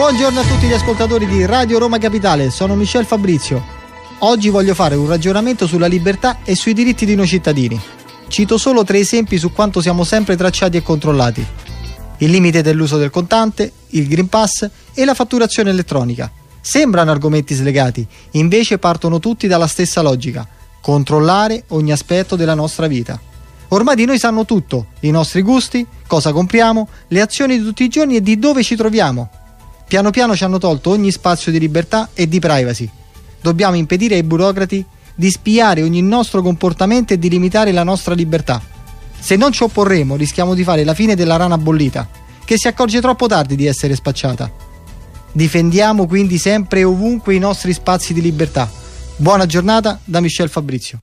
Buongiorno a tutti gli ascoltatori di Radio Roma Capitale, sono Michel Fabrizio. Oggi voglio fare un ragionamento sulla libertà e sui diritti di noi cittadini. Cito solo tre esempi su quanto siamo sempre tracciati e controllati. Il limite dell'uso del contante, il Green Pass e la fatturazione elettronica. Sembrano argomenti slegati, invece partono tutti dalla stessa logica, controllare ogni aspetto della nostra vita. Ormai di noi sanno tutto, i nostri gusti, cosa compriamo, le azioni di tutti i giorni e di dove ci troviamo. Piano piano ci hanno tolto ogni spazio di libertà e di privacy. Dobbiamo impedire ai burocrati di spiare ogni nostro comportamento e di limitare la nostra libertà. Se non ci opporremo rischiamo di fare la fine della rana bollita, che si accorge troppo tardi di essere spacciata. Difendiamo quindi sempre e ovunque i nostri spazi di libertà. Buona giornata da Michel Fabrizio.